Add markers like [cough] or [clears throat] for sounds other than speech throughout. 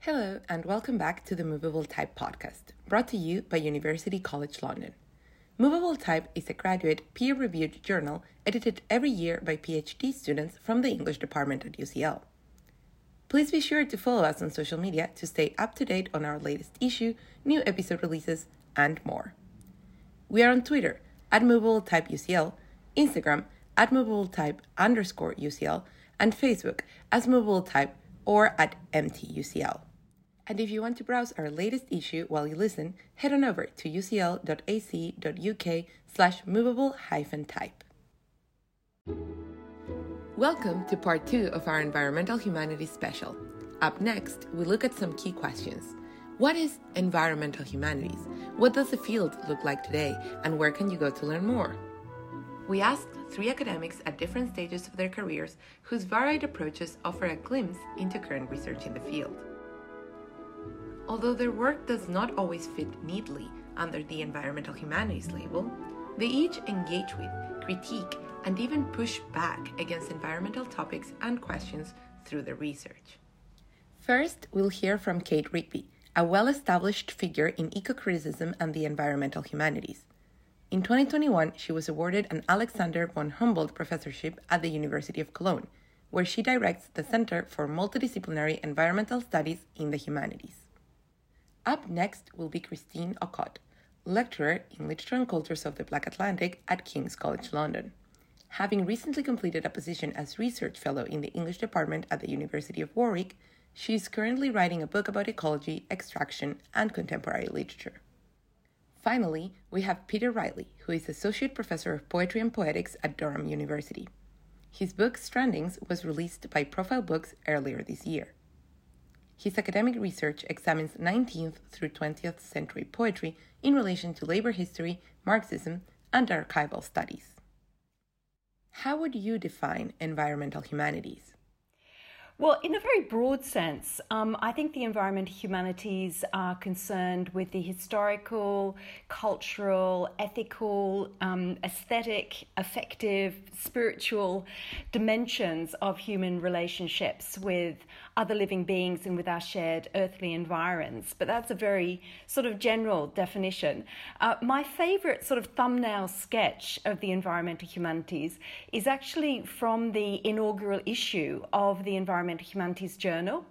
Hello, and welcome back to the Movable Type podcast, brought to you by University College London. Movable Type is a graduate peer reviewed journal edited every year by PhD students from the English department at UCL. Please be sure to follow us on social media to stay up to date on our latest issue, new episode releases, and more. We are on Twitter at Movable Type UCL, Instagram at Movable Type underscore UCL, and Facebook as Movable Type or at MTUCL. And if you want to browse our latest issue while you listen, head on over to ucl.ac.uk slash movable hyphen type. Welcome to part two of our Environmental Humanities special. Up next, we look at some key questions. What is environmental humanities? What does the field look like today? And where can you go to learn more? We asked three academics at different stages of their careers whose varied approaches offer a glimpse into current research in the field. Although their work does not always fit neatly under the environmental humanities label, they each engage with, critique, and even push back against environmental topics and questions through their research. First, we'll hear from Kate Rigby, a well established figure in eco criticism and the environmental humanities. In 2021, she was awarded an Alexander von Humboldt Professorship at the University of Cologne, where she directs the Center for Multidisciplinary Environmental Studies in the Humanities. Up next will be Christine Okoth, lecturer in Literature and Cultures of the Black Atlantic at King's College London. Having recently completed a position as research fellow in the English department at the University of Warwick, she is currently writing a book about ecology, extraction, and contemporary literature. Finally, we have Peter Riley, who is Associate Professor of Poetry and Poetics at Durham University. His book Strandings was released by Profile Books earlier this year. His academic research examines 19th through 20th century poetry in relation to labor history, Marxism, and archival studies. How would you define environmental humanities? Well, in a very broad sense, um, I think the environmental humanities are concerned with the historical, cultural, ethical, um, aesthetic, affective, spiritual dimensions of human relationships with other living beings and with our shared earthly environs. But that's a very sort of general definition. Uh, my favorite sort of thumbnail sketch of the environmental humanities is actually from the inaugural issue of the Environmental Humanities Journal.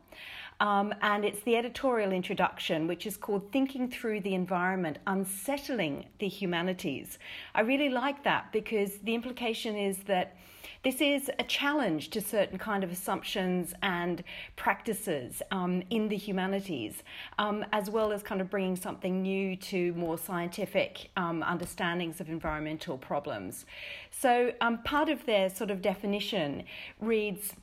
Um, and it's the editorial introduction, which is called Thinking Through the Environment Unsettling the Humanities. I really like that because the implication is that this is a challenge to certain kind of assumptions and practices um, in the humanities, um, as well as kind of bringing something new to more scientific um, understandings of environmental problems. So, um, part of their sort of definition reads.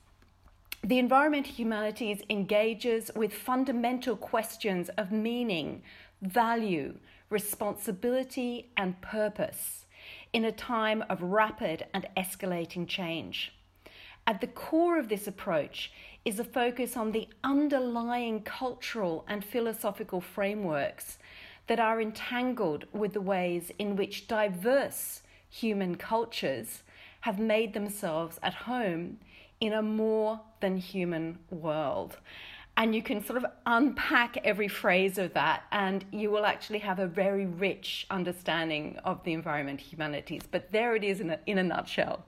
The environmental humanities engages with fundamental questions of meaning, value, responsibility, and purpose in a time of rapid and escalating change. At the core of this approach is a focus on the underlying cultural and philosophical frameworks that are entangled with the ways in which diverse human cultures have made themselves at home in a more than human world. And you can sort of unpack every phrase of that and you will actually have a very rich understanding of the environment humanities. But there it is in a, in a nutshell.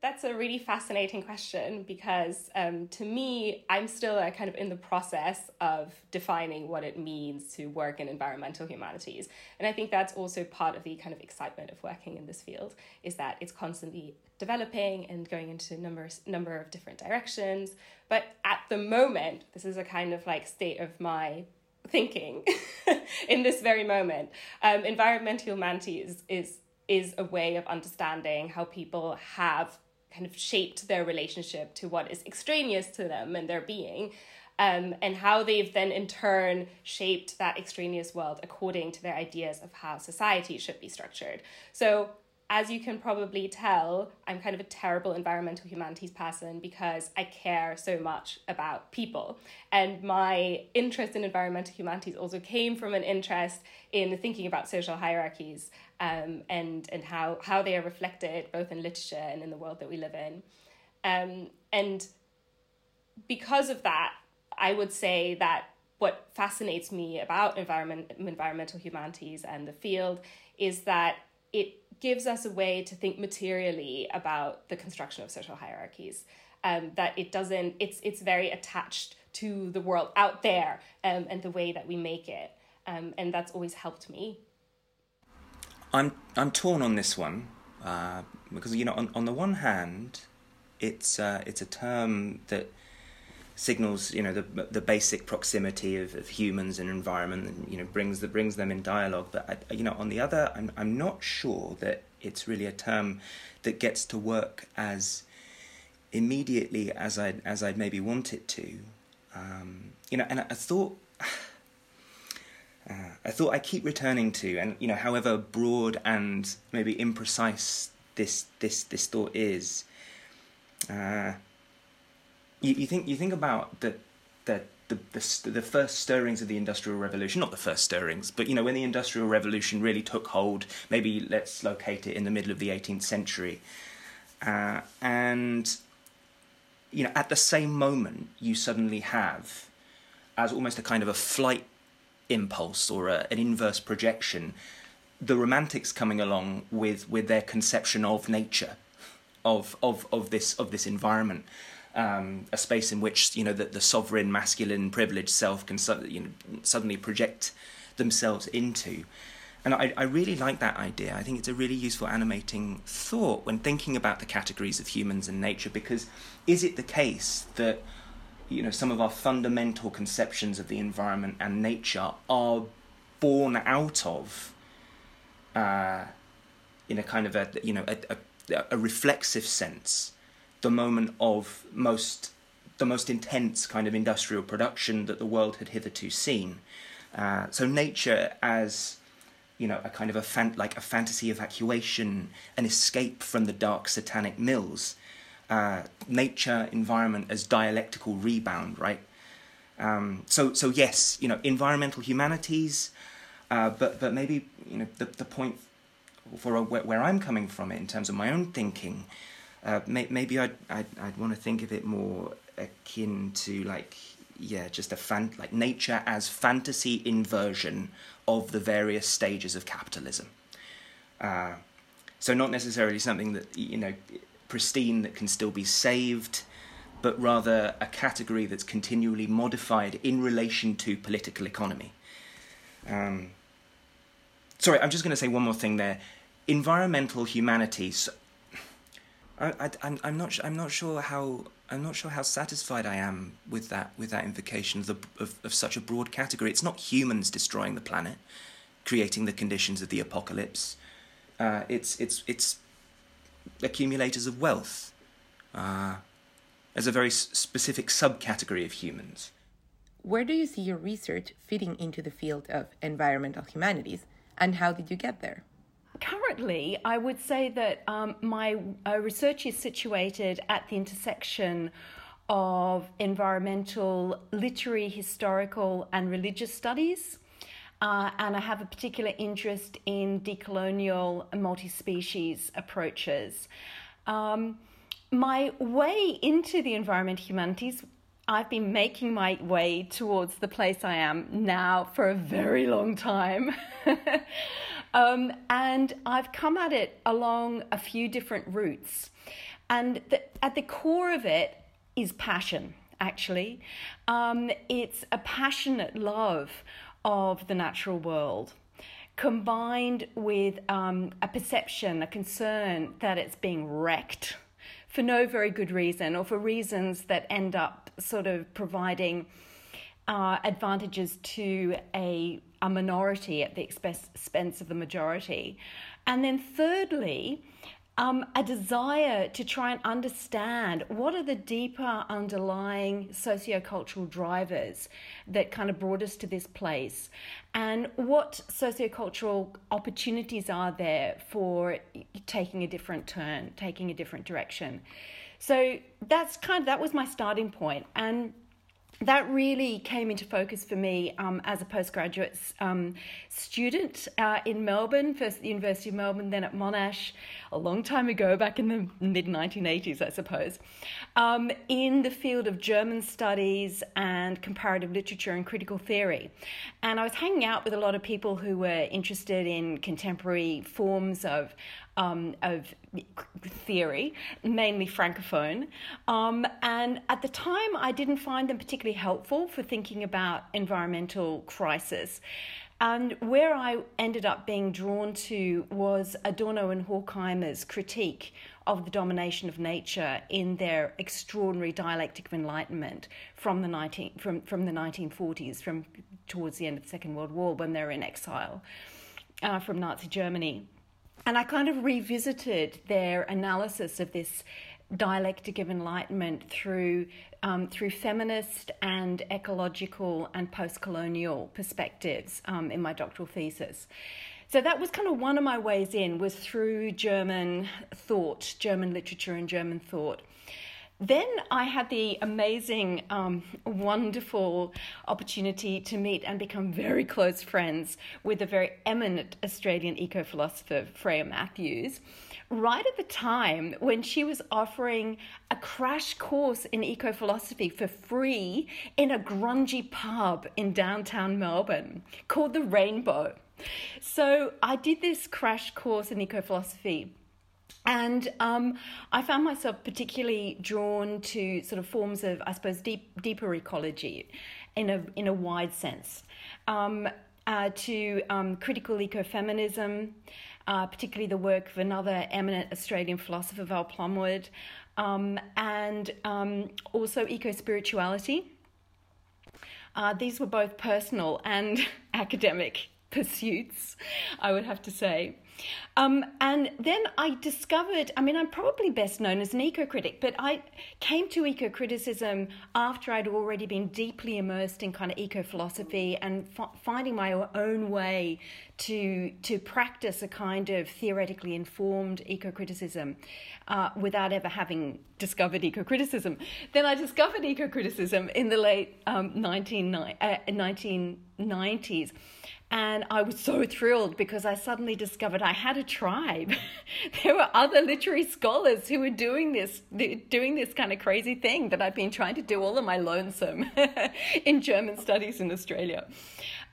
That's a really fascinating question because um, to me, I'm still uh, kind of in the process of defining what it means to work in environmental humanities. And I think that's also part of the kind of excitement of working in this field is that it's constantly developing and going into numbers number of different directions. But at the moment, this is a kind of like state of my thinking [laughs] in this very moment. Um, environmental humanities is is a way of understanding how people have kind of shaped their relationship to what is extraneous to them and their being. Um, and how they've then in turn shaped that extraneous world according to their ideas of how society should be structured. So as you can probably tell, I'm kind of a terrible environmental humanities person because I care so much about people. And my interest in environmental humanities also came from an interest in thinking about social hierarchies um, and, and how, how they are reflected both in literature and in the world that we live in. Um, and because of that, I would say that what fascinates me about environment, environmental humanities and the field is that it gives us a way to think materially about the construction of social hierarchies. Um, that it doesn't, it's, it's very attached to the world out there um, and the way that we make it. Um, and that's always helped me. I'm, I'm torn on this one uh, because, you know, on, on the one hand, it's, uh, it's a term that signals you know the the basic proximity of, of humans and environment and you know brings the brings them in dialogue. But I, you know on the other I'm I'm not sure that it's really a term that gets to work as immediately as I as I'd maybe want it to. Um, you know and I, I thought [sighs] uh, I thought I keep returning to and you know however broad and maybe imprecise this this this thought is uh, you, you think you think about the the the, the, the first stirrings of the industrial revolution not the first stirrings but you know when the industrial revolution really took hold maybe let's locate it in the middle of the 18th century uh, and you know at the same moment you suddenly have as almost a kind of a flight impulse or a, an inverse projection the romantics coming along with with their conception of nature of of of this of this environment um, a space in which you know the, the sovereign masculine privileged self can you know, suddenly project themselves into. And I, I really like that idea. I think it's a really useful animating thought when thinking about the categories of humans and nature because is it the case that you know some of our fundamental conceptions of the environment and nature are born out of uh, in a kind of a you know a, a, a reflexive sense the moment of most the most intense kind of industrial production that the world had hitherto seen. Uh, so nature as you know a kind of a fan- like a fantasy evacuation, an escape from the dark satanic mills. Uh, nature environment as dialectical rebound, right? Um, so so yes, you know environmental humanities, uh, but but maybe you know the the point for where, where I'm coming from it in terms of my own thinking uh, may, maybe I'd, I'd, I'd want to think of it more akin to like yeah just a fan like nature as fantasy inversion of the various stages of capitalism. Uh, so not necessarily something that you know pristine that can still be saved but rather a category that's continually modified in relation to political economy. Um, sorry i'm just going to say one more thing there. Environmental humanities I, I'm, I'm not. I'm not sure how. I'm not sure how satisfied I am with that. With that invocation of, the, of, of such a broad category. It's not humans destroying the planet, creating the conditions of the apocalypse. Uh, it's it's it's accumulators of wealth, uh, as a very specific subcategory of humans. Where do you see your research fitting into the field of environmental humanities, and how did you get there? Currently, I would say that um, my uh, research is situated at the intersection of environmental, literary, historical, and religious studies. Uh, and I have a particular interest in decolonial multi species approaches. Um, my way into the environment humanities, I've been making my way towards the place I am now for a very long time. [laughs] Um, and I've come at it along a few different routes. And the, at the core of it is passion, actually. Um, it's a passionate love of the natural world combined with um, a perception, a concern that it's being wrecked for no very good reason or for reasons that end up sort of providing uh, advantages to a, a minority at the expense of the majority. And then, thirdly, um, a desire to try and understand what are the deeper underlying sociocultural drivers that kind of brought us to this place and what sociocultural opportunities are there for taking a different turn, taking a different direction. So that's kind of that was my starting point and that really came into focus for me um, as a postgraduate um, student uh, in Melbourne, first at the University of Melbourne, then at Monash, a long time ago, back in the mid 1980s, I suppose, um, in the field of German studies and comparative literature and critical theory. And I was hanging out with a lot of people who were interested in contemporary forms of um, of theory, mainly francophone. Um, and at the time, I didn't find them particularly helpful for thinking about environmental crisis. And where I ended up being drawn to was Adorno and Horkheimer's critique of the domination of nature in their extraordinary dialectic of enlightenment from the 19, from, from the 1940s, from towards the end of the Second World War when they were in exile uh, from Nazi Germany. And I kind of revisited their analysis of this dialectic of enlightenment through um, through feminist and ecological and post-colonial perspectives um, in my doctoral thesis. So that was kind of one of my ways in was through German thought, German literature, and German thought. Then I had the amazing, um, wonderful opportunity to meet and become very close friends with a very eminent Australian eco philosopher, Freya Mathews, right at the time when she was offering a crash course in eco philosophy for free in a grungy pub in downtown Melbourne called the Rainbow. So I did this crash course in eco philosophy and um, I found myself particularly drawn to sort of forms of, I suppose, deep, deeper ecology in a, in a wide sense, um, uh, to um, critical ecofeminism, uh, particularly the work of another eminent Australian philosopher, Val Plumwood, um, and um, also eco spirituality. Uh, these were both personal and [laughs] academic pursuits, I would have to say. Um, and then I discovered, I mean, I'm probably best known as an eco critic, but I came to eco criticism after I'd already been deeply immersed in kind of eco philosophy and f- finding my own way to, to practice a kind of theoretically informed eco criticism uh, without ever having discovered eco criticism. Then I discovered eco criticism in the late um, 19, uh, 1990s and I was so thrilled because I suddenly discovered I had a tribe. [laughs] there were other literary scholars who were doing this, doing this kind of crazy thing that I've been trying to do all of my lonesome [laughs] in German studies in Australia.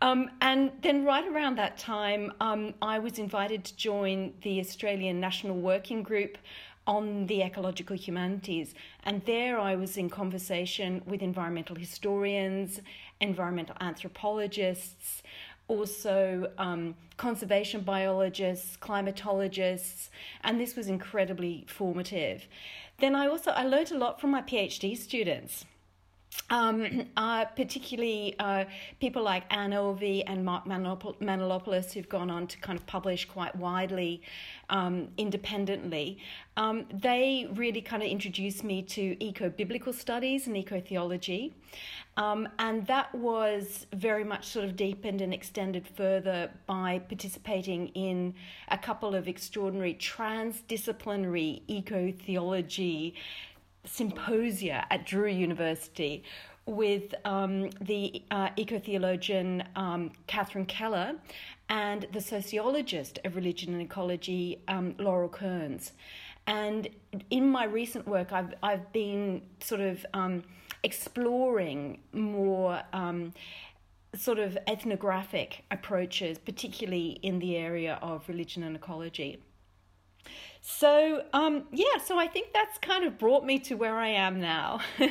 Um, and then, right around that time, um, I was invited to join the Australian National Working Group on the ecological humanities. And there I was in conversation with environmental historians, environmental anthropologists, also um, conservation biologists, climatologists, and this was incredibly formative. Then I also I learned a lot from my PhD students. Um, uh, particularly uh, people like Anne Elvey and Mark Manolopoulos, who've gone on to kind of publish quite widely um, independently, um, they really kind of introduced me to eco biblical studies and eco theology. Um, and that was very much sort of deepened and extended further by participating in a couple of extraordinary transdisciplinary eco theology symposia at Drew University with um, the uh, eco theologian um, Catherine Keller and the sociologist of religion and ecology, um, Laurel Kearns. And in my recent work, I've, I've been sort of um, exploring more um, sort of ethnographic approaches, particularly in the area of religion and ecology. So, um, yeah, so I think that's kind of brought me to where I am now. [laughs]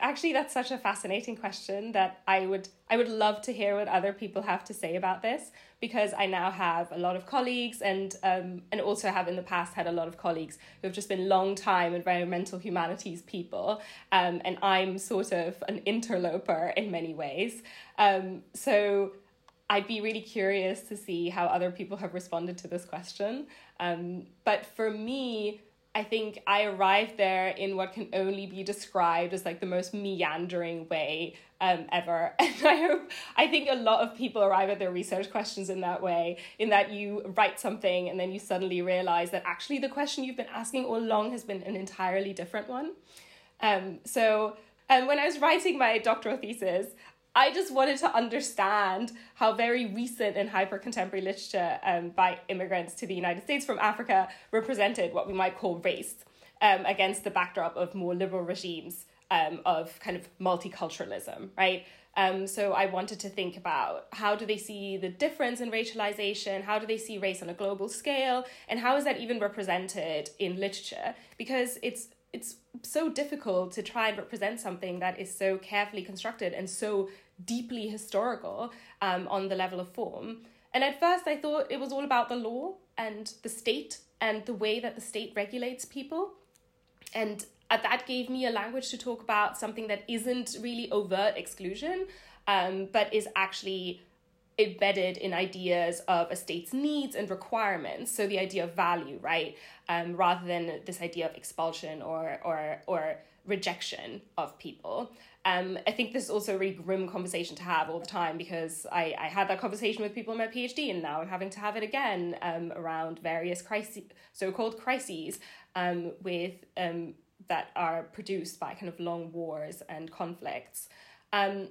Actually, that's such a fascinating question that I would I would love to hear what other people have to say about this because I now have a lot of colleagues and um, and also have in the past had a lot of colleagues who have just been long time environmental humanities people um, and I'm sort of an interloper in many ways. Um, so I'd be really curious to see how other people have responded to this question. Um, but for me, I think I arrived there in what can only be described as like the most meandering way um, ever. [laughs] And I hope, I think a lot of people arrive at their research questions in that way, in that you write something and then you suddenly realize that actually the question you've been asking all along has been an entirely different one. Um, so um, when I was writing my doctoral thesis, I just wanted to understand how very recent and hyper contemporary literature um, by immigrants to the United States from Africa represented what we might call race um, against the backdrop of more liberal regimes um, of kind of multiculturalism, right? Um, so I wanted to think about how do they see the difference in racialization? How do they see race on a global scale? And how is that even represented in literature? Because it's it's so difficult to try and represent something that is so carefully constructed and so deeply historical um, on the level of form. And at first, I thought it was all about the law and the state and the way that the state regulates people. And uh, that gave me a language to talk about something that isn't really overt exclusion, um, but is actually embedded in ideas of a state's needs and requirements. So the idea of value, right, um, rather than this idea of expulsion or or or rejection of people. Um, I think this is also a really grim conversation to have all the time because I, I had that conversation with people in my PhD and now I'm having to have it again um, around various crises, so-called crises um, with um, that are produced by kind of long wars and conflicts. Um,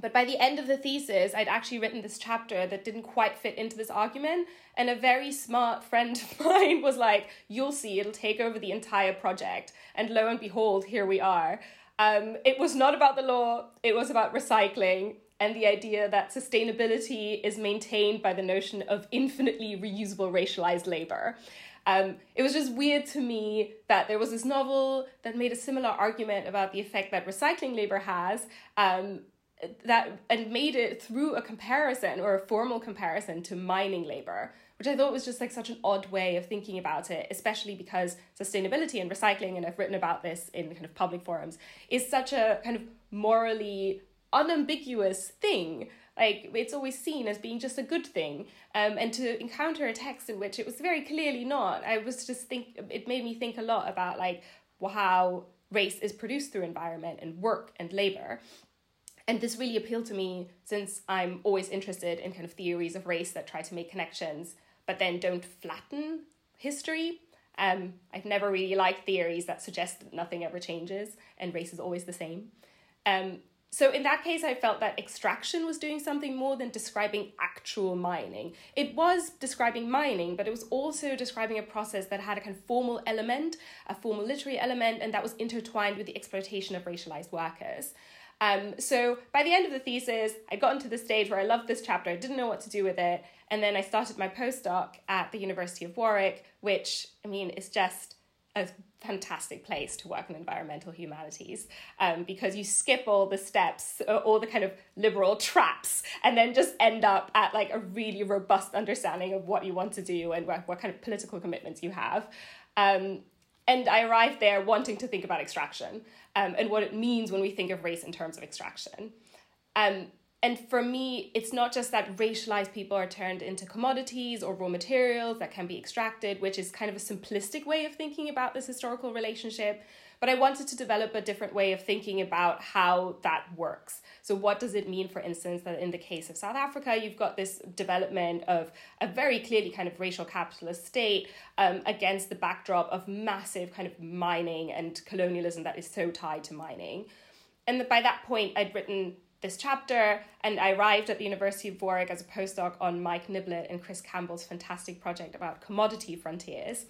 but by the end of the thesis, I'd actually written this chapter that didn't quite fit into this argument. And a very smart friend of [laughs] mine was like, You'll see, it'll take over the entire project. And lo and behold, here we are. Um, it was not about the law, it was about recycling and the idea that sustainability is maintained by the notion of infinitely reusable racialized labor. Um, it was just weird to me that there was this novel that made a similar argument about the effect that recycling labor has, um, that and made it through a comparison or a formal comparison to mining labor which i thought was just like such an odd way of thinking about it especially because sustainability and recycling and i've written about this in kind of public forums is such a kind of morally unambiguous thing. Like it's always seen as being just a good thing. Um, and to encounter a text in which it was very clearly not i was just think it made me think a lot about like how race is produced through environment and work and labor and this really appealed to me since I'm always interested in kind of theories of race that try to make connections, but then don't flatten history. Um, I've never really liked theories that suggest that nothing ever changes and race is always the same. Um, so in that case, I felt that extraction was doing something more than describing actual mining. It was describing mining, but it was also describing a process that had a kind of formal element, a formal literary element, and that was intertwined with the exploitation of racialized workers. Um, so by the end of the thesis, I'd gotten to the stage where I loved this chapter. I didn't know what to do with it. And then I started my postdoc at the University of Warwick, which, I mean, is just a fantastic place to work in environmental humanities um, because you skip all the steps, uh, all the kind of liberal traps, and then just end up at like a really robust understanding of what you want to do and what, what kind of political commitments you have. Um, and I arrived there wanting to think about extraction um, and what it means when we think of race in terms of extraction. Um, and for me, it's not just that racialized people are turned into commodities or raw materials that can be extracted, which is kind of a simplistic way of thinking about this historical relationship, but I wanted to develop a different way of thinking about how that works. So, what does it mean, for instance, that in the case of South Africa, you've got this development of a very clearly kind of racial capitalist state um, against the backdrop of massive kind of mining and colonialism that is so tied to mining. And by that point, I'd written this chapter, and I arrived at the University of Warwick as a postdoc on Mike Niblett and Chris Campbell's fantastic project about commodity frontiers.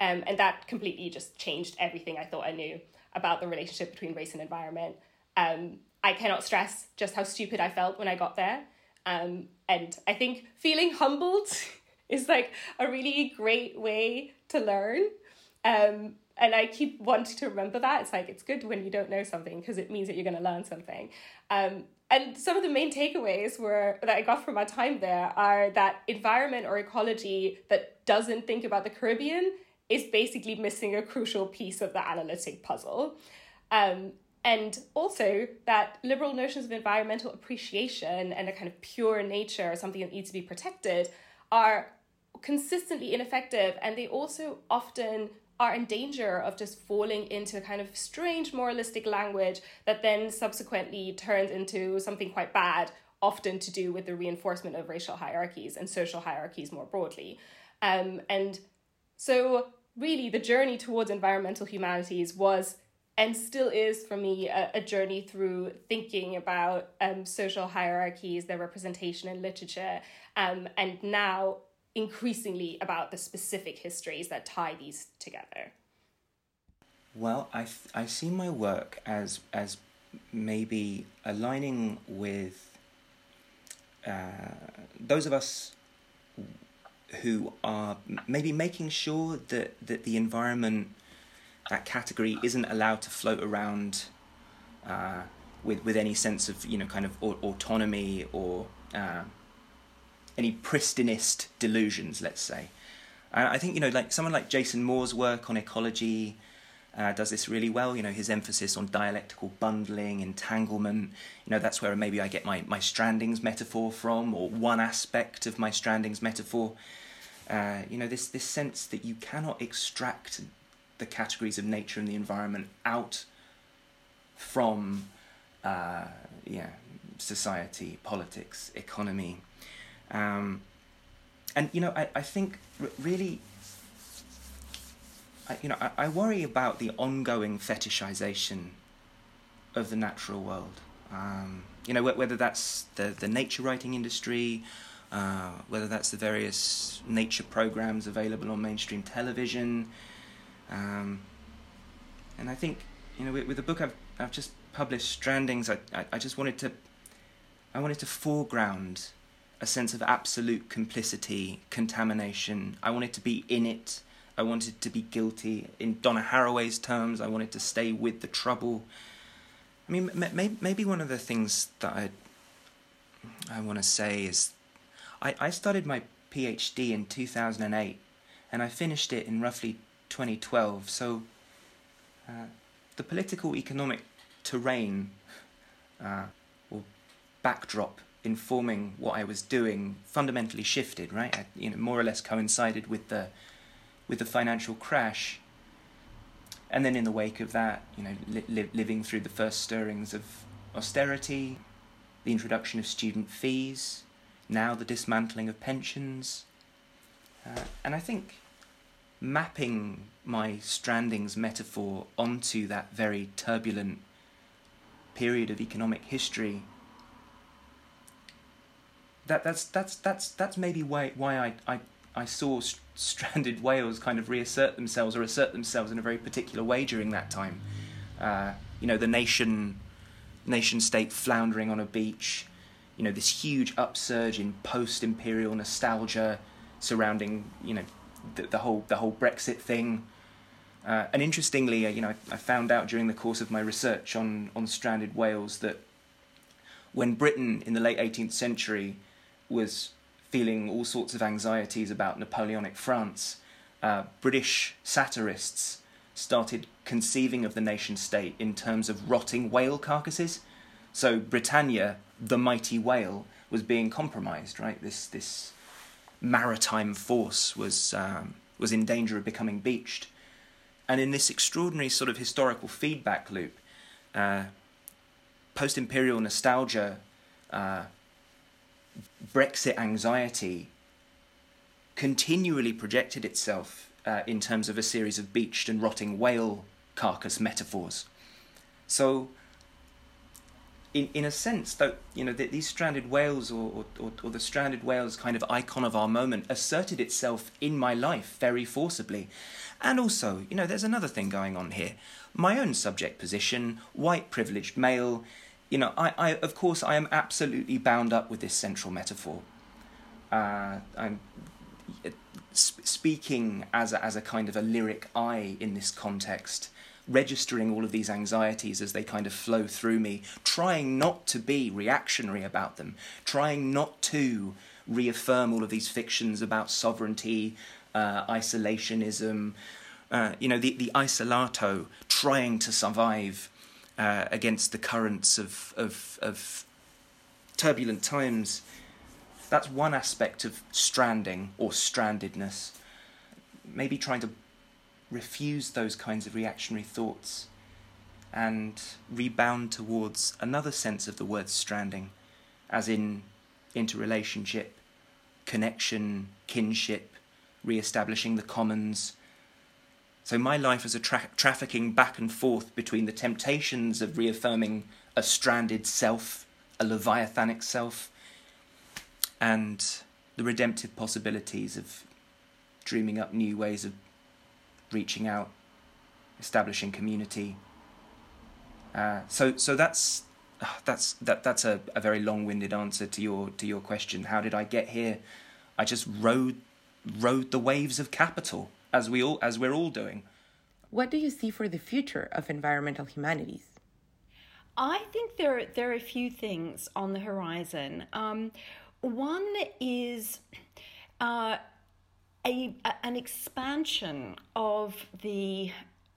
Um, and that completely just changed everything I thought I knew about the relationship between race and environment. Um, I cannot stress just how stupid I felt when I got there. Um, and I think feeling humbled [laughs] is like a really great way to learn. Um, and I keep wanting to remember that. It's like it's good when you don't know something because it means that you're going to learn something. Um, and some of the main takeaways were that I got from my time there are that environment or ecology that doesn't think about the Caribbean is basically missing a crucial piece of the analytic puzzle. Um, and also that liberal notions of environmental appreciation and a kind of pure nature, or something that needs to be protected, are consistently ineffective and they also often are in danger of just falling into a kind of strange moralistic language that then subsequently turns into something quite bad, often to do with the reinforcement of racial hierarchies and social hierarchies more broadly. Um, and so, really, the journey towards environmental humanities was and still is for me a, a journey through thinking about um, social hierarchies, their representation in literature, um, and now increasingly about the specific histories that tie these together. Well, I, th- I see my work as as maybe aligning with uh, those of us who are maybe making sure that, that the environment, that category, isn't allowed to float around uh, with with any sense of you know kind of autonomy or uh, any pristinist delusions, let's say. And I think you know, like someone like Jason Moore's work on ecology uh, does this really well. You know, his emphasis on dialectical bundling, entanglement. You know, that's where maybe I get my my strandings metaphor from, or one aspect of my strandings metaphor. Uh, you know, this this sense that you cannot extract the categories of nature and the environment out from uh, yeah society, politics, economy. Um, and you know, I, I think really, I, you know, I, I worry about the ongoing fetishization of the natural world. Um, you know, whether that's the the nature writing industry, uh, whether that's the various nature programs available on mainstream television, um, and I think you know, with, with the book I've I've just published, Strandings, I, I, I just wanted to I wanted to foreground a sense of absolute complicity, contamination. I wanted to be in it. I wanted to be guilty. In Donna Haraway's terms, I wanted to stay with the trouble. I mean, maybe one of the things that I I want to say is, I, I started my PhD in 2008, and I finished it in roughly 2012. So, uh, the political economic terrain uh, or backdrop informing what I was doing fundamentally shifted, right? I, you know, more or less coincided with the with the financial crash. And then in the wake of that, you know, li- li- living through the first stirrings of austerity, the introduction of student fees, now the dismantling of pensions. Uh, and I think mapping my strandings metaphor onto that very turbulent period of economic history that that's that's that's that's maybe why why I I, I saw st- stranded [laughs] whales kind of reassert themselves or assert themselves in a very particular way during that time. Uh, you know, the nation nation state floundering on a beach. You know, this huge upsurge in post-imperial nostalgia surrounding you know the, the whole the whole Brexit thing. Uh, and interestingly, uh, you know, I, I found out during the course of my research on on stranded whales that when Britain in the late 18th century was feeling all sorts of anxieties about Napoleonic France, uh, British satirists started conceiving of the nation state in terms of rotting whale carcasses. So Britannia, the mighty whale, was being compromised. Right, this this maritime force was um, was in danger of becoming beached, and in this extraordinary sort of historical feedback loop, uh, post-imperial nostalgia. Uh, Brexit anxiety continually projected itself uh, in terms of a series of beached and rotting whale carcass metaphors. So, in in a sense, though, you know, the, these stranded whales or, or, or the stranded whales kind of icon of our moment asserted itself in my life very forcibly. And also, you know, there's another thing going on here. My own subject position, white privileged male, you know, I, I of course I am absolutely bound up with this central metaphor. Uh, I'm speaking as a, as a kind of a lyric I in this context, registering all of these anxieties as they kind of flow through me, trying not to be reactionary about them, trying not to reaffirm all of these fictions about sovereignty, uh, isolationism, uh, you know, the, the isolato trying to survive uh, against the currents of, of, of turbulent times. That's one aspect of stranding or strandedness. Maybe trying to refuse those kinds of reactionary thoughts and rebound towards another sense of the word stranding, as in interrelationship, connection, kinship, re establishing the commons. So, my life as a tra- trafficking back and forth between the temptations of reaffirming a stranded self, a leviathanic self, and the redemptive possibilities of dreaming up new ways of reaching out, establishing community. Uh, so, so that's that's that that's a, a very long-winded answer to your to your question. How did I get here? I just rode rode the waves of capital as we all as we're all doing. What do you see for the future of environmental humanities? I think there there are a few things on the horizon. Um, one is uh, a, an expansion of the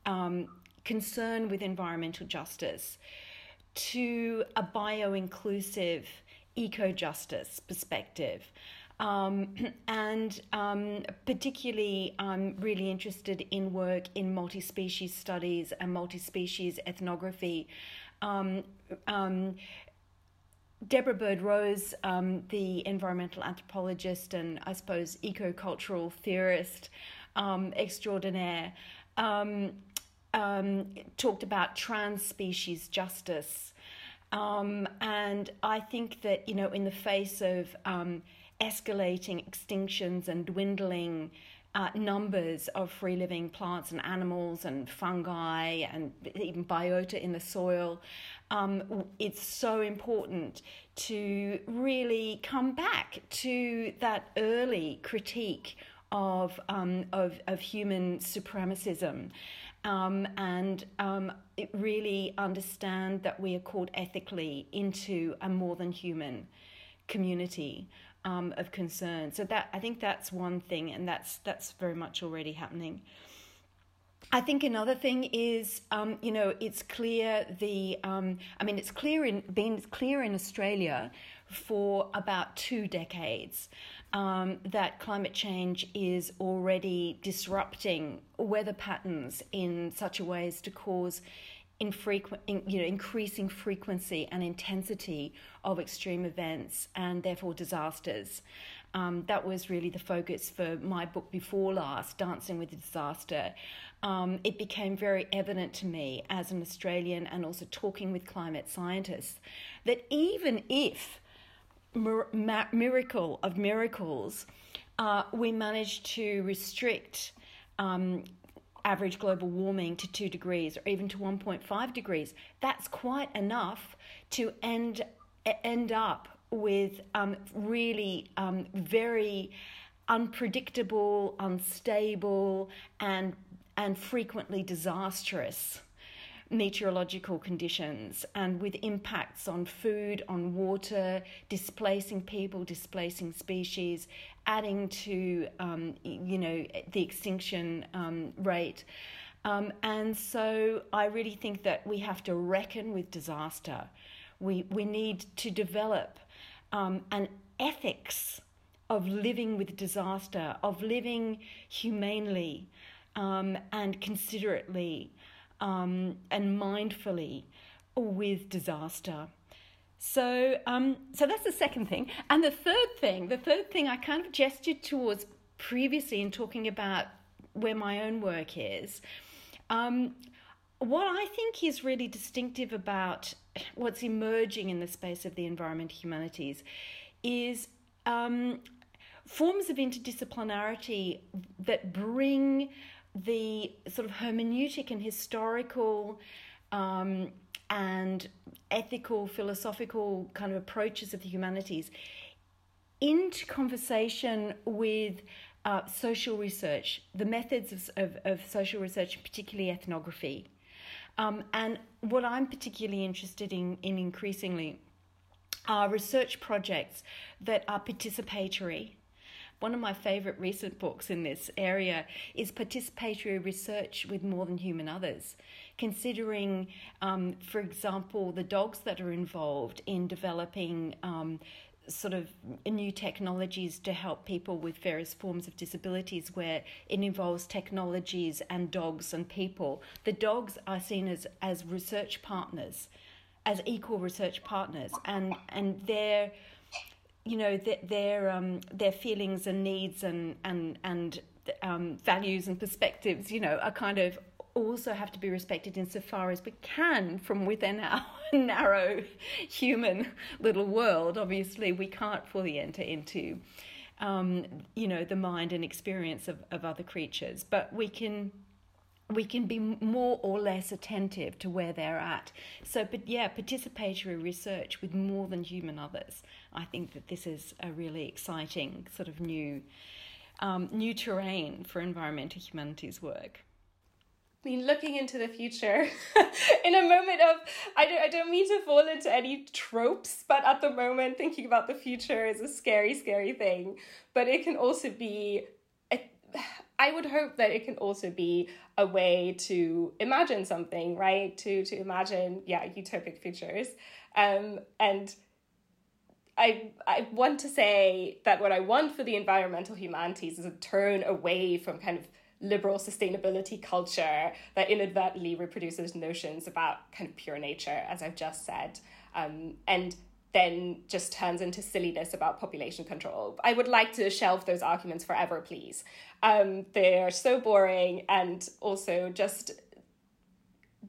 um, concern with environmental justice to a bio inclusive eco justice perspective. Um, [clears throat] and um, particularly, I'm really interested in work in multi species studies and multi species ethnography. Um, um Deborah Bird Rose, um, the environmental anthropologist and I suppose eco cultural theorist um, extraordinaire, um, talked about trans species justice. Um, and I think that, you know, in the face of um, escalating extinctions and dwindling uh, numbers of free living plants and animals and fungi and even biota in the soil, um, it's so important to really come back to that early critique of, um, of, of human supremacism um, and um, really understand that we are called ethically into a more than human community um, of concern. So that I think that's one thing, and that's that's very much already happening. I think another thing is, um, you know, it's clear the, um, I mean, it's clear in been clear in Australia for about two decades um, that climate change is already disrupting weather patterns in such a way as to cause infrequent, in, you know, increasing frequency and intensity of extreme events and therefore disasters. Um, that was really the focus for my book before last, Dancing with Disaster. Um, it became very evident to me as an Australian and also talking with climate scientists that even if miracle of miracles, uh, we managed to restrict um, average global warming to 2 degrees or even to 1.5 degrees. That's quite enough to end, end up with um, really um, very unpredictable, unstable, and, and frequently disastrous meteorological conditions and with impacts on food, on water, displacing people, displacing species, adding to um, you know the extinction um, rate. Um, and so I really think that we have to reckon with disaster. We we need to develop um, an ethics of living with disaster, of living humanely um, and considerately um, and mindfully with disaster. So, um, so that's the second thing. And the third thing, the third thing I kind of gestured towards previously in talking about where my own work is. What I think is really distinctive about what's emerging in the space of the environment humanities is um, forms of interdisciplinarity that bring the sort of hermeneutic and historical um, and ethical, philosophical kind of approaches of the humanities into conversation with uh, social research, the methods of, of, of, social research, particularly ethnography. Um, and what I'm particularly interested in, in increasingly are research projects that are participatory one of my favorite recent books in this area is Participatory Research with More Than Human Others. considering, um, for example, the dogs that are involved in developing um, sort of new technologies to help people with various forms of disabilities where it involves technologies and dogs and people. The dogs are seen as, as research partners, as equal research partners, and, and their you know their their, um, their feelings and needs and and and um, values and perspectives, you know, are kind of also have to be respected insofar as we can from within our [laughs] narrow human little world. Obviously, we can't fully enter into, um, you know, the mind and experience of, of other creatures, but we can we can be more or less attentive to where they're at. So, but yeah, participatory research with more than human others. I think that this is a really exciting sort of new um, new terrain for environmental humanities work. I mean, looking into the future [laughs] in a moment of, I don't, I don't mean to fall into any tropes, but at the moment, thinking about the future is a scary, scary thing. But it can also be, I would hope that it can also be a way to imagine something, right? To to imagine, yeah, utopic futures. Um, and I I want to say that what I want for the environmental humanities is a turn away from kind of liberal sustainability culture that inadvertently reproduces notions about kind of pure nature, as I've just said, um, and then just turns into silliness about population control. I would like to shelve those arguments forever, please. Um, they're so boring and also just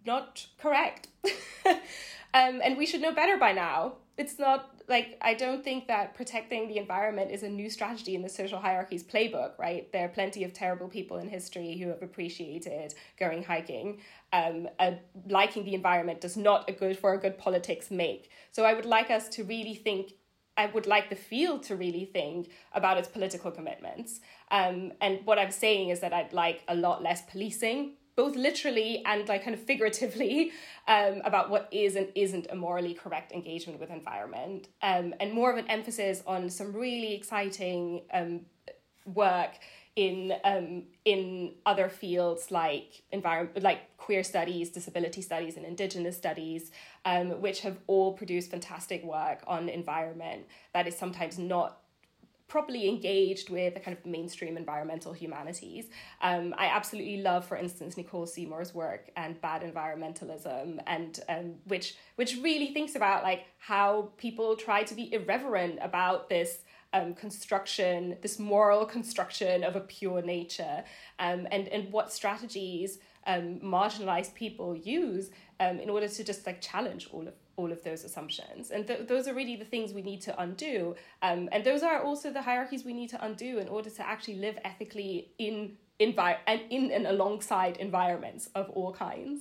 not correct. [laughs] um, and we should know better by now. It's not like I don't think that protecting the environment is a new strategy in the social hierarchy's playbook, right? There are plenty of terrible people in history who have appreciated going hiking. Um, uh, liking the environment does not a good for a good politics make. So I would like us to really think. I would like the field to really think about its political commitments. Um, and what I'm saying is that I'd like a lot less policing both literally and like kind of figuratively [laughs] um, about what is and isn't a morally correct engagement with environment. Um, and more of an emphasis on some really exciting um, work in um, in other fields like environment like queer studies disability studies and indigenous studies um, which have all produced fantastic work on environment that is sometimes not properly engaged with the kind of mainstream environmental humanities. Um, I absolutely love, for instance, Nicole Seymour's work and bad environmentalism, and um, which which really thinks about like how people try to be irreverent about this. Um, construction, this moral construction of a pure nature, um, and and what strategies um, marginalized people use um, in order to just like challenge all of all of those assumptions. And th- those are really the things we need to undo. Um, and those are also the hierarchies we need to undo in order to actually live ethically in envi- and in and alongside environments of all kinds.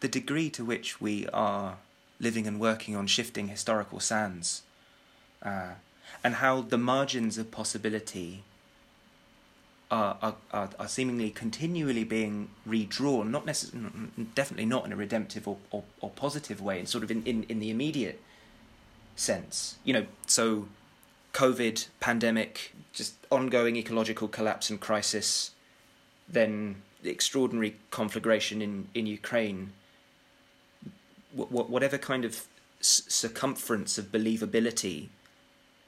The degree to which we are living and working on shifting historical sands, uh, and how the margins of possibility are, are, are seemingly continually being redrawn, not necessarily, definitely not in a redemptive or, or, or positive way, and sort of in, in, in the immediate sense. You know, so COVID, pandemic, just ongoing ecological collapse and crisis, then the extraordinary conflagration in, in Ukraine, whatever kind of circumference of believability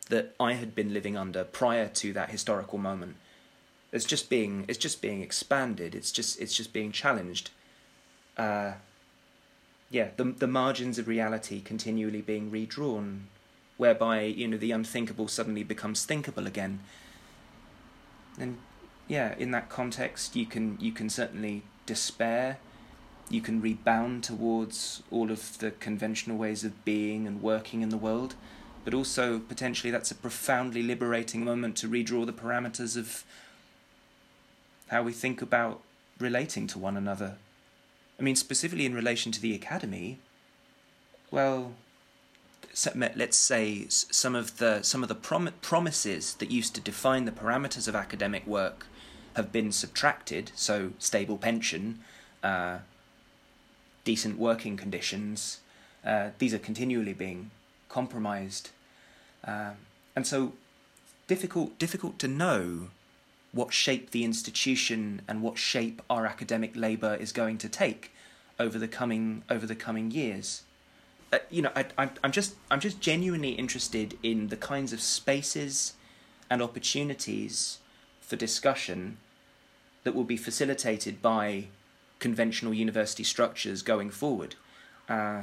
that I had been living under prior to that historical moment it's just being it's just being expanded. It's just it's just being challenged. Uh, yeah, the the margins of reality continually being redrawn, whereby you know the unthinkable suddenly becomes thinkable again. And yeah, in that context, you can you can certainly despair. You can rebound towards all of the conventional ways of being and working in the world, but also potentially that's a profoundly liberating moment to redraw the parameters of how we think about relating to one another. I mean, specifically in relation to the academy, well, let's say some of the some of the prom- promises that used to define the parameters of academic work have been subtracted. So stable pension, uh, decent working conditions, uh, these are continually being compromised, uh, and so difficult difficult to know what shape the institution and what shape our academic labour is going to take over the coming over the coming years. Uh, you know, I, I'm I'm just I'm just genuinely interested in the kinds of spaces and opportunities for discussion that will be facilitated by conventional university structures going forward. Uh,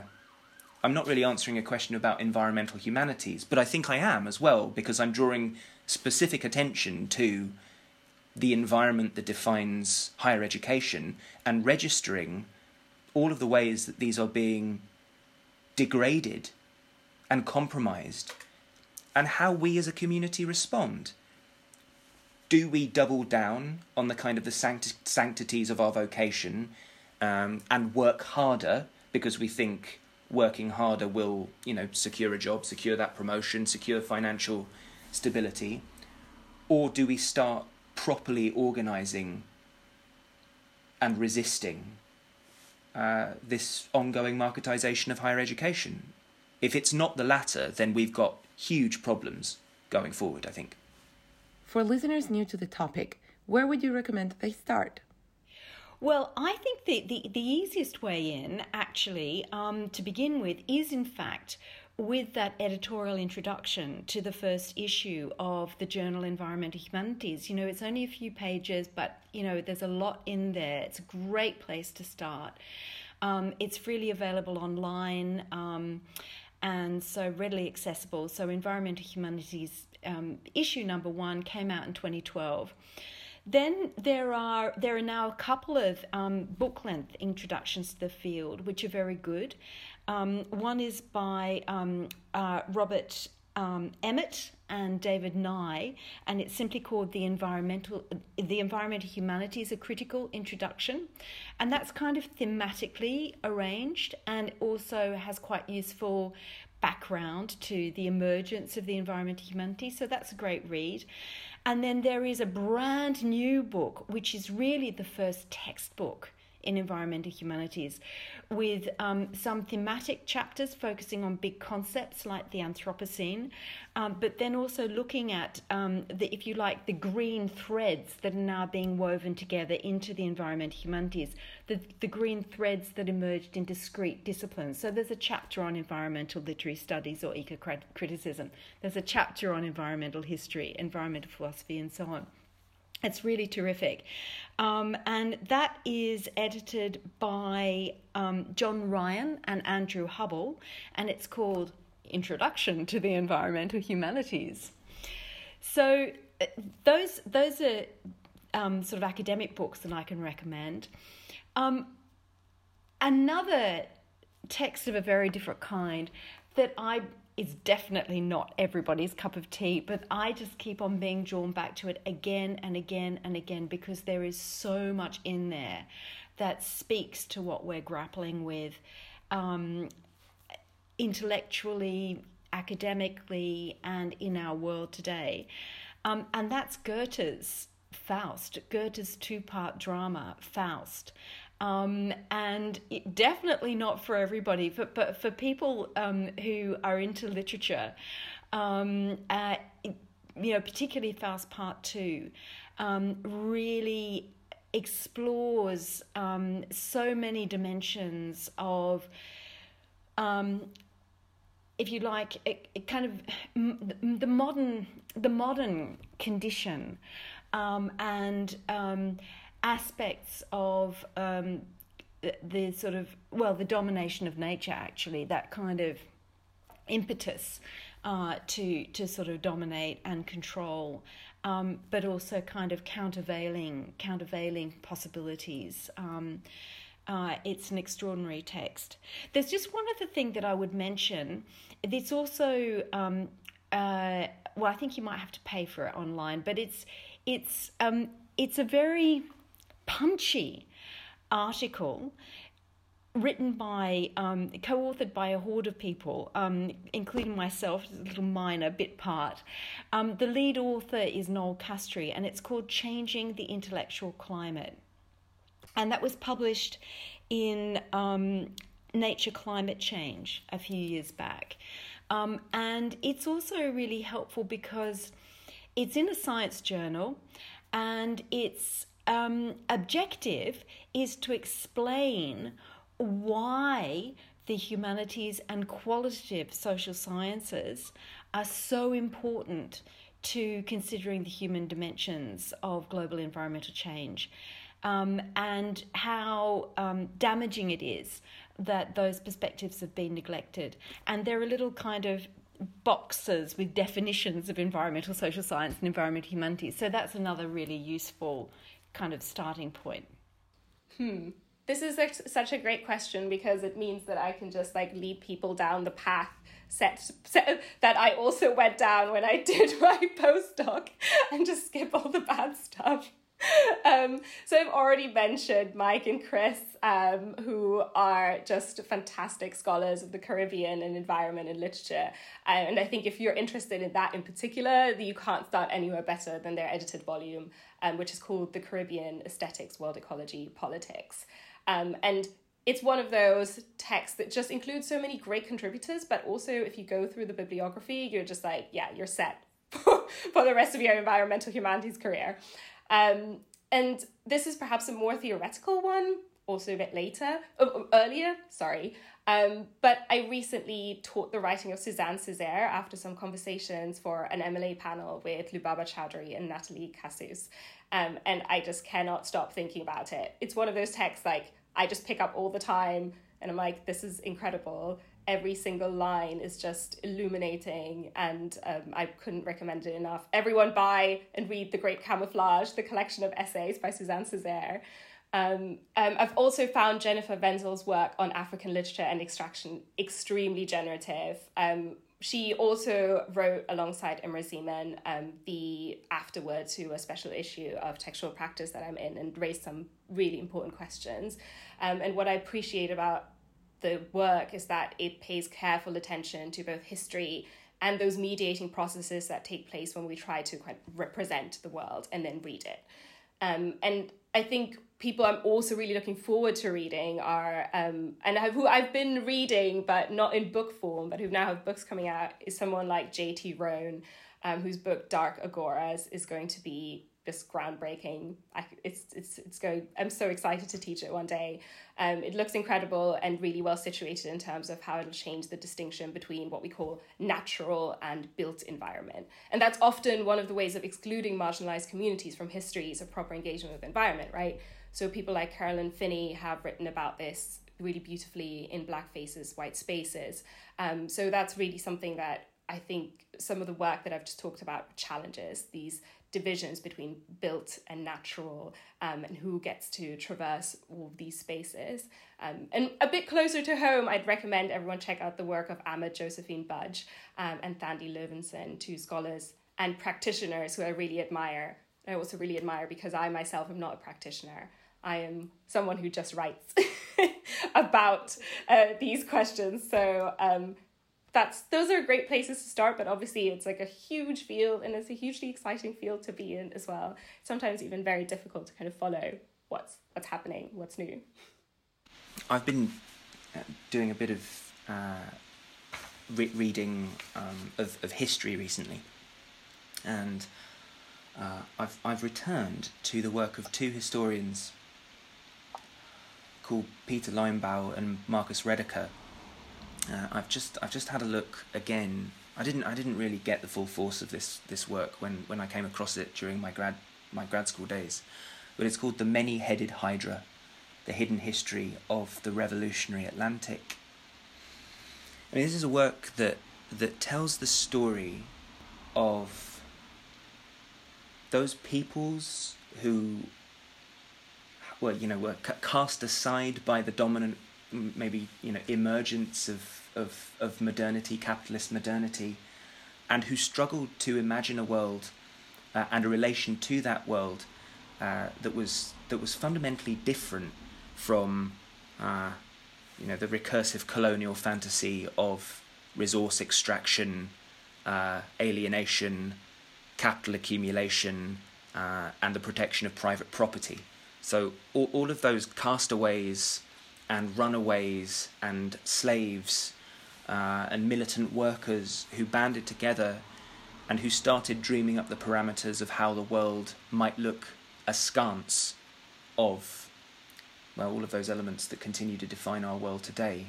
I'm not really answering a question about environmental humanities, but I think I am as well because I'm drawing specific attention to the environment that defines higher education and registering all of the ways that these are being degraded and compromised and how we as a community respond. Do we double down on the kind of the sanct- sanctities of our vocation um, and work harder because we think working harder will, you know, secure a job, secure that promotion, secure financial stability? Or do we start properly organizing and resisting uh, this ongoing marketization of higher education? If it's not the latter, then we've got huge problems going forward, I think. For listeners new to the topic, where would you recommend they start? Well, I think the, the, the easiest way in, actually, um, to begin with, is in fact with that editorial introduction to the first issue of the journal Environmental Humanities. You know, it's only a few pages, but, you know, there's a lot in there. It's a great place to start. Um, it's freely available online um, and so readily accessible. So, Environmental Humanities um, issue number one came out in 2012. Then there are there are now a couple of um, book length introductions to the field, which are very good. Um, one is by um, uh, Robert um, Emmett and David Nye, and it's simply called the environmental the environmental humanities a critical introduction, and that's kind of thematically arranged and also has quite useful background to the emergence of the environmental humanities. So that's a great read. And then there is a brand new book, which is really the first textbook in environmental humanities, with um, some thematic chapters focusing on big concepts like the Anthropocene, um, but then also looking at um, the, if you like, the green threads that are now being woven together into the environmental humanities, the, the green threads that emerged in discrete disciplines. So there's a chapter on environmental literary studies or eco criticism. There's a chapter on environmental history, environmental philosophy, and so on. It's really terrific. Um, and that is edited by um, John Ryan and Andrew Hubbell, and it's called Introduction to the Environmental Humanities. So, uh, those, those are um, sort of academic books that I can recommend. Um, another text of a very different kind that I is definitely not everybody's cup of tea, but I just keep on being drawn back to it again and again and again because there is so much in there that speaks to what we're grappling with um, intellectually, academically, and in our world today. Um, and that's Goethe's Faust, Goethe's two part drama, Faust. Um, and definitely not for everybody, but, but for people um, who are into literature, um, uh, you know, particularly Faust Part Two, um, really explores um, so many dimensions of um, if you like, it, it kind of the modern the modern condition, um, and um, aspects of um, the, the, sort of well the domination of nature actually that kind of impetus uh, to to sort of dominate and control um, but also kind of countervailing countervailing possibilities um, uh, it's an extraordinary text. There's just one other thing that I would mention. It's also um, uh, well, I think you might have to pay for it online, but it's it's um, it's a very punchy article written by, um, co authored by a horde of people, um, including myself, a little minor bit part. Um, the lead author is Noel Castree, and it's called Changing the Intellectual Climate. And that was published in um, Nature Climate Change a few years back. Um, and it's also really helpful because it's in a science journal and its um, objective is to explain why the humanities and qualitative social sciences are so important to considering the human dimensions of global environmental change um, and how um, damaging it is that those perspectives have been neglected. And there are little kind of boxes with definitions of environmental social science and environmental humanities. So that's another really useful kind of starting point. Hmm. This is like such a great question because it means that I can just like lead people down the path set, set that I also went down when I [laughs] did my postdoc and just skip all the bad stuff. um, so I've already mentioned Mike and Chris, um, who are just fantastic scholars of the Caribbean and environment and literature. And I think if you're interested in that in particular, you can't start anywhere better than their edited volume, um, which is called The Caribbean Aesthetics, World Ecology, Politics. Um, and it's one of those texts that just includes so many great contributors, but also if you go through the bibliography, you're just like, yeah, you're set [laughs] for, the rest of your environmental humanities career. Um, and this is perhaps a more theoretical one, also a bit later, oh, earlier, sorry. Um, but I recently taught the writing of Suzanne Césaire after some conversations for an MLA panel with Lubaba Chowdhury and Natalie Cassous. Um, and I just cannot stop thinking about it. It's one of those texts like I just pick up all the time and I'm like, this is incredible every single line is just illuminating and um, i couldn't recommend it enough everyone buy and read the great camouflage the collection of essays by suzanne césaire um, um, I've also found Jennifer Wenzel's work on African literature and extraction extremely generative. Um, she also wrote alongside Imre Szeman um, the afterword to a special issue of textual practice that I'm in and raised some really important questions. Um, and what I appreciate about the work is that it pays careful attention to both history and those mediating processes that take place when we try to represent the world and then read it. Um, and I think people I'm also really looking forward to reading are, um, and who I've been reading but not in book form, but who now have books coming out, is someone like J.T. Roane, um, whose book Dark Agoras is going to be just groundbreaking. I, it's it's it's going. I'm so excited to teach it one day. Um, it looks incredible and really well situated in terms of how it'll change the distinction between what we call natural and built environment. And that's often one of the ways of excluding marginalized communities from histories of proper engagement with environment, right? So people like Carolyn Finney have written about this really beautifully in Black Faces, White Spaces. Um, so that's really something that I think some of the work that I've just talked about challenges these divisions between built and natural um, and who gets to traverse all of these spaces. Um, and a bit closer to home, I'd recommend everyone check out the work of Ama Josephine Budge um, and Thandi Loewenson, two scholars and practitioners who I really admire. I also really admire because I myself am not a practitioner. I am someone who just writes [laughs] about uh, these questions. So um, that's those are great places to start but obviously it's like a huge field and it's a hugely exciting field to be in as well. Sometimes even very difficult to kind of follow what's what's happening what's new. I've been uh, doing a bit of uh, re- reading um, of, of history recently. And uh, I've, I've returned to the work of two historians called Peter Linebaugh and Marcus Rediker uh, I've just I've just had a look again. I didn't I didn't really get the full force of this this work when, when I came across it during my grad my grad school days, but it's called the Many-Headed Hydra, the hidden history of the revolutionary Atlantic. I mean, this is a work that that tells the story of those peoples who, well, you know, were cast aside by the dominant, maybe you know, emergence of of, of modernity, capitalist modernity, and who struggled to imagine a world uh, and a relation to that world uh, that was that was fundamentally different from uh, you know the recursive colonial fantasy of resource extraction, uh, alienation, capital accumulation, uh, and the protection of private property. So all, all of those castaways and runaways and slaves uh, and militant workers who banded together and who started dreaming up the parameters of how the world might look askance of well all of those elements that continue to define our world today.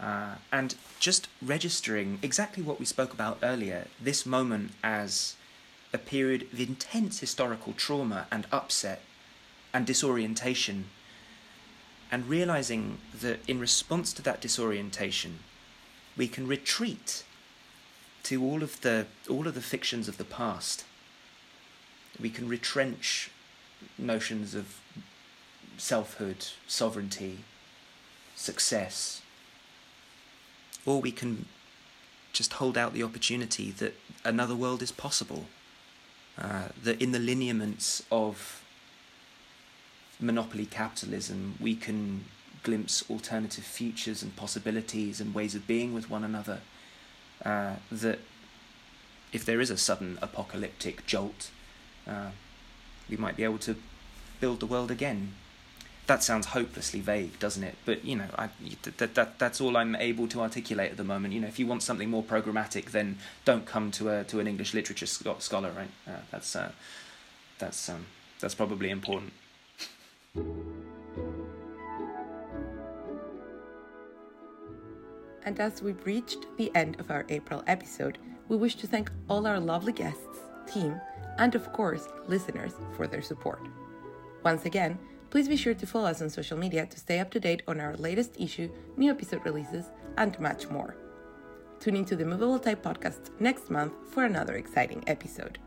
Uh, and just registering exactly what we spoke about earlier, this moment as a period of intense historical trauma and upset and disorientation, and realizing that in response to that disorientation, we can retreat to all of the all of the fictions of the past. We can retrench notions of selfhood, sovereignty, success, or we can just hold out the opportunity that another world is possible. Uh, that in the lineaments of monopoly capitalism, we can glimpse alternative futures and possibilities and ways of being with one another. Uh, that if there is a sudden apocalyptic jolt, uh, we might be able to build the world again. That sounds hopelessly vague, doesn't it? But you know, I, that, that that's all I'm able to articulate at the moment. You know, if you want something more programmatic, then don't come to a to an English literature scholar, right? Uh, that's uh, that's um, that's probably important. And as we've reached the end of our April episode, we wish to thank all our lovely guests, team, and of course, listeners for their support. Once again, please be sure to follow us on social media to stay up to date on our latest issue, new episode releases, and much more. Tune into the Movable Type podcast next month for another exciting episode.